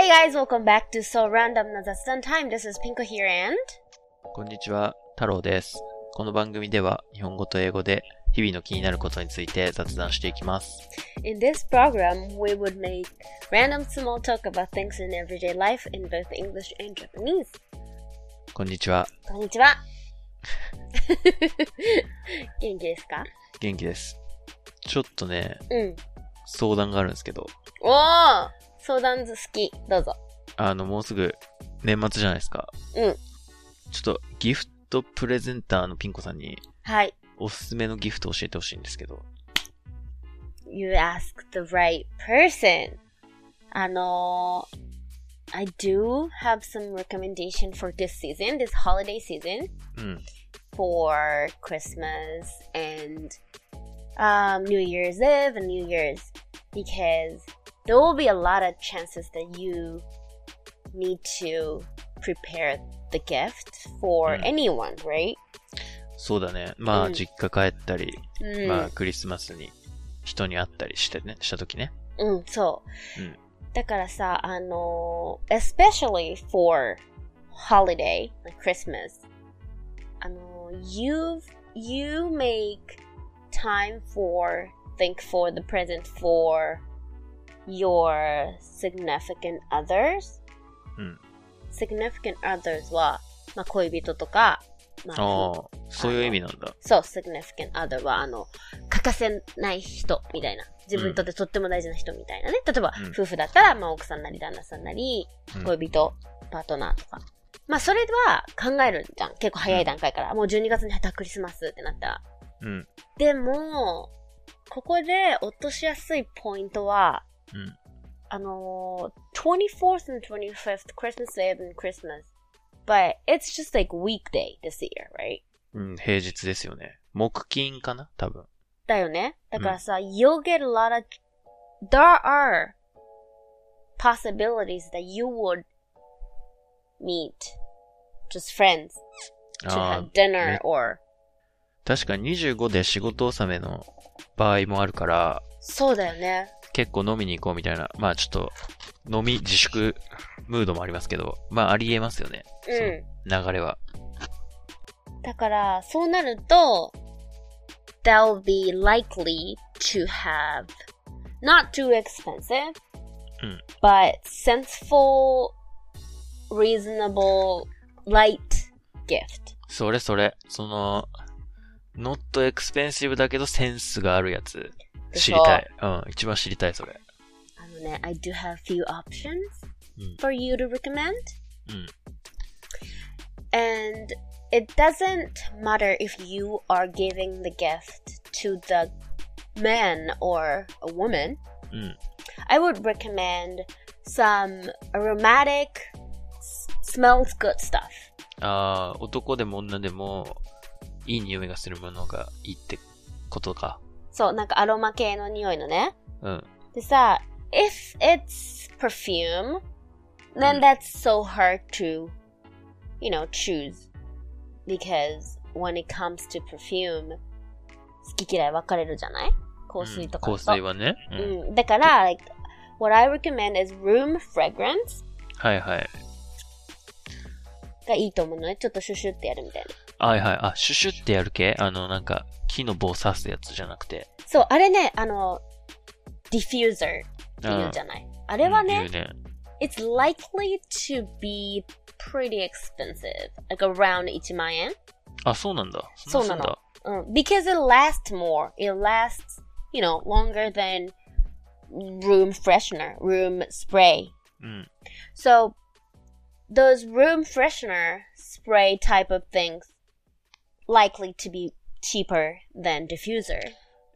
Hey guys, welcome back to So Random な雑談 Time. This is Pinko here and こんにちは、太郎です。この番組では日本語と英語で日々の気になることについて雑談していきます。in this program we would make random small talk about things in everyday life in both English and Japanese. こんにちは、こんにちは。元気ですか元気です。ちょっとね、うん。相談があるんですけど、おー相談図好き。どうぞ。あの、もうすぐ年末じゃないですか。うん。ちょっとギフトプレゼンターのピンコさんにはい。おすすめのギフトを教えてほしいんですけど。You asked the right person. あのー、I do have some recommendation for this season, this holiday season. うん。for Christmas and um, New Year's Eve and New Year's because there will be a lot of chances that you need to prepare the gift for Mm. anyone, right? そうだね。まあ、うん実家帰ったり、うん、まあ、クリスマスに人に会ったりしてね、した時ね。うん、そう。うんだからさ、あの、especially for holiday, like Christmas, あの、you, you make time for, think for the present for your significant others. うん。significant others は、まあ、恋人とか、まあ、ああ、そういう意味なんだ。そう、significant other は、あの、欠かせない人みたいな。自分にとってとっても大事な人みたいなね。例えば、うん夫婦だったら、まあ、奥さんなり旦那さんなり、うん恋人、パートナーとか。まあ、それは考えるじゃん。結構早い段階から。もう12月にはクリスマスってなったら。うん。でも、ここで落としやすいポイントは、うん。あのー、24th and 25th, Christmas Eve and Christmas. But it's just like weekday this year, right? うん、平日ですよね。木金かな多分。だよね。だからさ、you'll get a lot of, there are possibilities that you would meet just friends to ああ have、dinner ね or, 確かに25で仕事納めの場合もあるから、そうだよね。結構飲みに行こうみたいな。まあちょっと、飲み自粛ムードもありますけど、まあありえますよね。うん。流れは。だから、そうなると、they'll be likely to have not too expensive, うん but sensible, reasonable, light gift. それそれ、その、not expensive だけどセンスがあるやつ。知りたい。うん、一番知りたい、それ。あのね、I do have few options うん for you to recommend. うん。And it doesn't matter if you are giving the gift to the man or a woman. うん。I would recommend some aromatic, smells good stuff. ああ、男でも女でも、いい匂いがするものがいいってことか。そう、なんかアロマ系の匂いのね。うん。でさ、if it's perfume, then うん that's so hard to, you know, choose. Because when it comes to perfume, 好き嫌い分かれるじゃない香水とかと。うん香水はね。うん。うん。だから、like, what I recommend is room fragrance はいはい。がいいと思うのね。ちょっとシュシュってやるみたいな。 はいはい。あ、シュシュってやる系あの、なんか、木の棒刺すやつじゃなくて。そう、あれね、あの、diffuser って言うじゃない。あれはねね。it's likely to be pretty expensive. Like around 1万円。あ、そうなんだ。そうなのんだ。うん。because it lasts more. It lasts, you know, longer than room freshener, room spray. うん。So, those room freshener spray type of things likely to be cheaper than diffuser.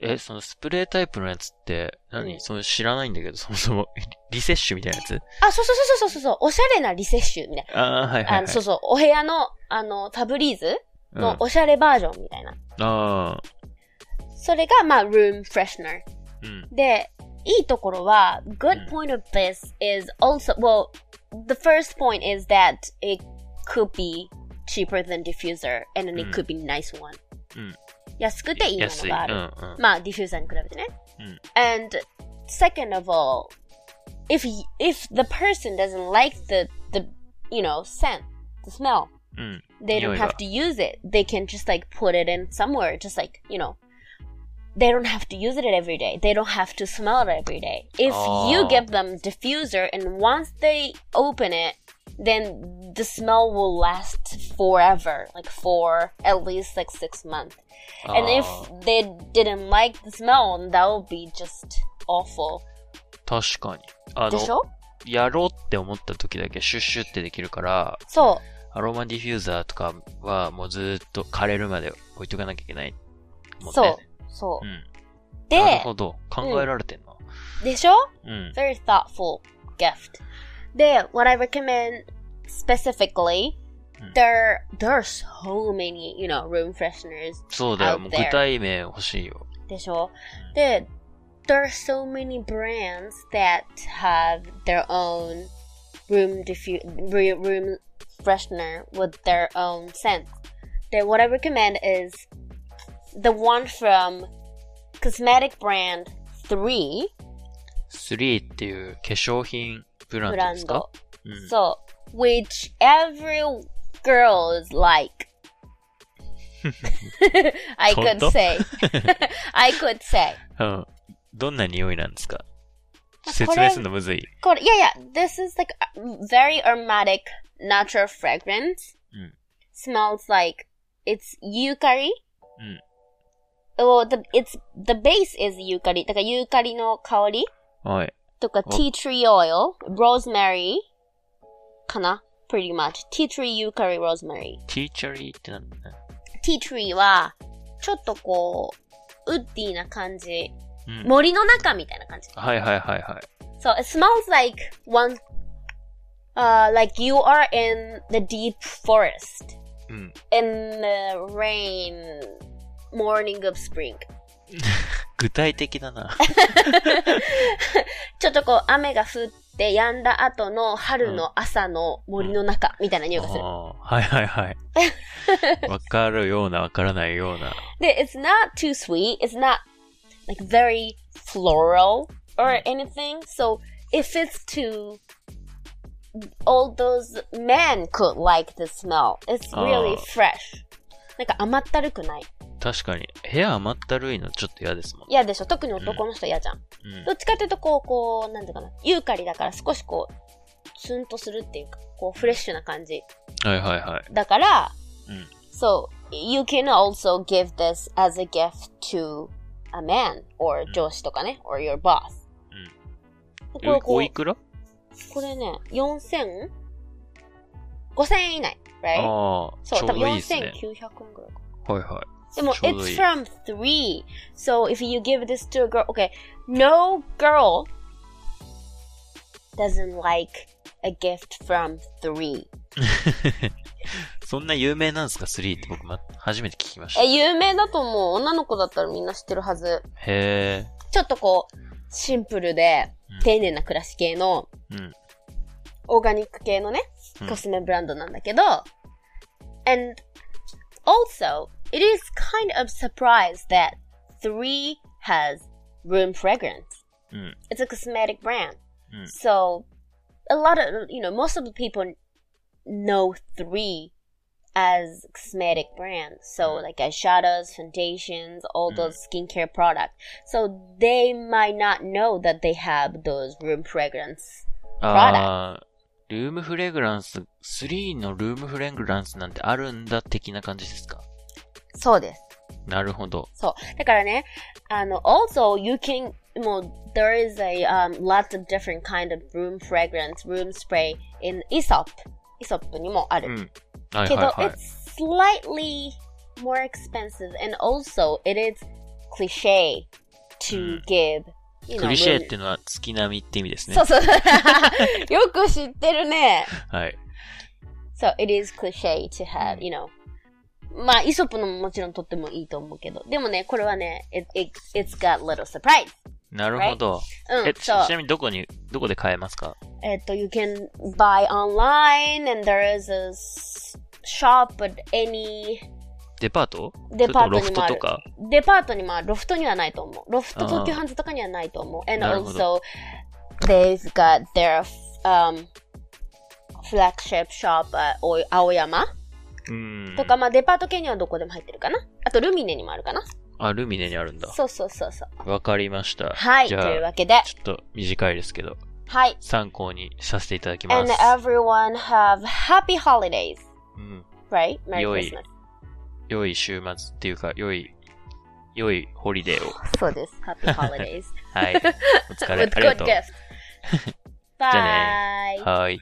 え、そのスプレータイプのやつって何、うんその知らないんだけど、そもそも、リセッシュみたいなやつ？あ、そうそうそうそうそうそう、おしゃれなリセッシュみたいな。ああ、はいはい、はい。あの、そうそう、お部屋の、あの、タブリーズうん、のおしゃれバージョンみたいな。ああ、それが、まあ、room freshener。うん。で、いいところは、good うん point of this is also, well, the first point is that it could be cheaper than diffuser and then うん it could be nice one. うん。安くていいもの安い。がある。うんうん。まあ、ディフューザーに比べてね。うん And second of all, if y- if the person doesn't like the the you know scent, the smell, うん。 they don't 匂いが have to use it. They can just like put it in somewhere, just like you know. They don't have to use it every day. They don't have to smell it every day. If you Oh. give them diffuser and once they open it, then the smell will last forever, like for at least like six months. And if they didn't like the smell, that would be just awful. 確かに。あの、でしょやろうって思った時だけシュッシュってできるから、そアロマディフューザーとかはもうずーっと枯れるまで置いとかなきゃいけないね。う。そう。そうう。ん。なるで、ほど。考えられてんな。でしょうん。very thoughtful gift. Then, what I recommend specifically, Mm. there there are so many, you know, room fresheners. そうだよ。 out もう there. 具体名欲しいよ。でしょで、there are so many brands that have their own room diffu- re- room freshener with their own scent. Then what I recommend is the one from cosmetic brand 33っていう化粧品ブランブドですかランド。うん。 So, which every girl is like. I could 本当 say. I could say. うん。どんな匂いなんですかまあ説明するのむずい。これ、いやいや、this is like a very aromatic natural fragrance. うん。 Smells like it's yukari. うん。 Well, the, it's, the base is yukari. だからユーカリの香りはい。とかお tea tree oil, rosemary かな pretty much. tea tree yukari rosemary. ティーチャリーってなんだ tea tree は、ちょっとこう、ウッディな感じ。うん。森の中みたいな感じ。はいはいはいはい。 So it smells like one, uh, like you are in the deep forest うん。 in the rain morning of spring. 具体的だな。ちょっとこう雨が降って 止んだ後の春の朝の森の中みたいな匂いがする。はいはいはい。わかるようなわからないような。で、it's not too sweet. It's not like very floral or anything. So if it's too, all those men could like the smell. It's really fresh. なんか甘ったるくない。確かに。部屋甘ったるいのちょっと嫌ですもん。嫌でしょ特に男の人嫌じゃん。うんど。っちかっていうとこう、こう、なんていうかな。ユーカリだから少しこう、ツンとするっていうか、こう、フレッシュな感じ。はいはいはい。だから、うん。So, you can also give this as a gift to a man or 上司とかね、or your boss. うん。これこおいうくら？これね、4000? 5000円以内。Right? ああ、そう、多分どいいですね。4900円ぐらいか。はいはい。でも、it's い from three. So, if you give this to a girl, okay, no girl doesn't like a gift from three. そんな有名なんですか ?3 って僕、ま、初めて聞きました。え、有名だと思う。女の子だったらみんな知ってるはず。へちょっとこう、シンプルでうん、丁寧な暮らし系の、え。うん。オーガニック系のねうん、コスメブランドなんだけど、and also, it is kind of surprised that 3 has room fragrance. うん。 It's a cosmetic brand. うん。 So, a lot of, you know, most of the people know 3 as cosmetic brands. So, like eyeshadows, foundations, all Mm. those skincare products. So, they might not know that they have those room fragrance. ああ、ルームフレグランス、3のルームフレグランスなんてあるんだ的な感じですか そうです。なるほど。そう。だからね、あの、also, you can, もう、there is a, um, lots of different kind of room fragrance, room spray in Aesop. Aesop にもある。うん。はいけど、はいはい it's。slightly more expensive and also it is cliche to うん give, you know, クリシェ room- ってのは月並みって意味ですねそ。うそう。よく知ってるね。はい。 So it is cliche to have, うん you know. まあ、イソップのももちろんとってもいいと思うけど。でもね、これはね、it, it, it's got little surprise. なるほど。うんえ、ちちなみにどこに、どこで買えますか？えっと、you can buy online and there is a s- shop at any デパート？デパートにもあるデパートにもあるロフトにはないと思う。ロフト東急ハンズとかにはないと思う。And also, they've got their um, flagship shop at お青山うん。とか、まあデパート系にはどこでも入ってるかな。あとルミネにもあるかな。あ、ルミネにあるんだ。そうそうそうそう。わかりました。はい。とじゃあ、いうわけで。ちょっと短いですけど、はい。参考にさせていただきま And す。everyone have happy holidays. うん。Right? Merry 良い Christmas. 良い週末っていうか、良い、良いホリデーを。そうです。Happy holidays. はい。お疲れ。With ありが good とう。gift. じゃあね Bye. はい。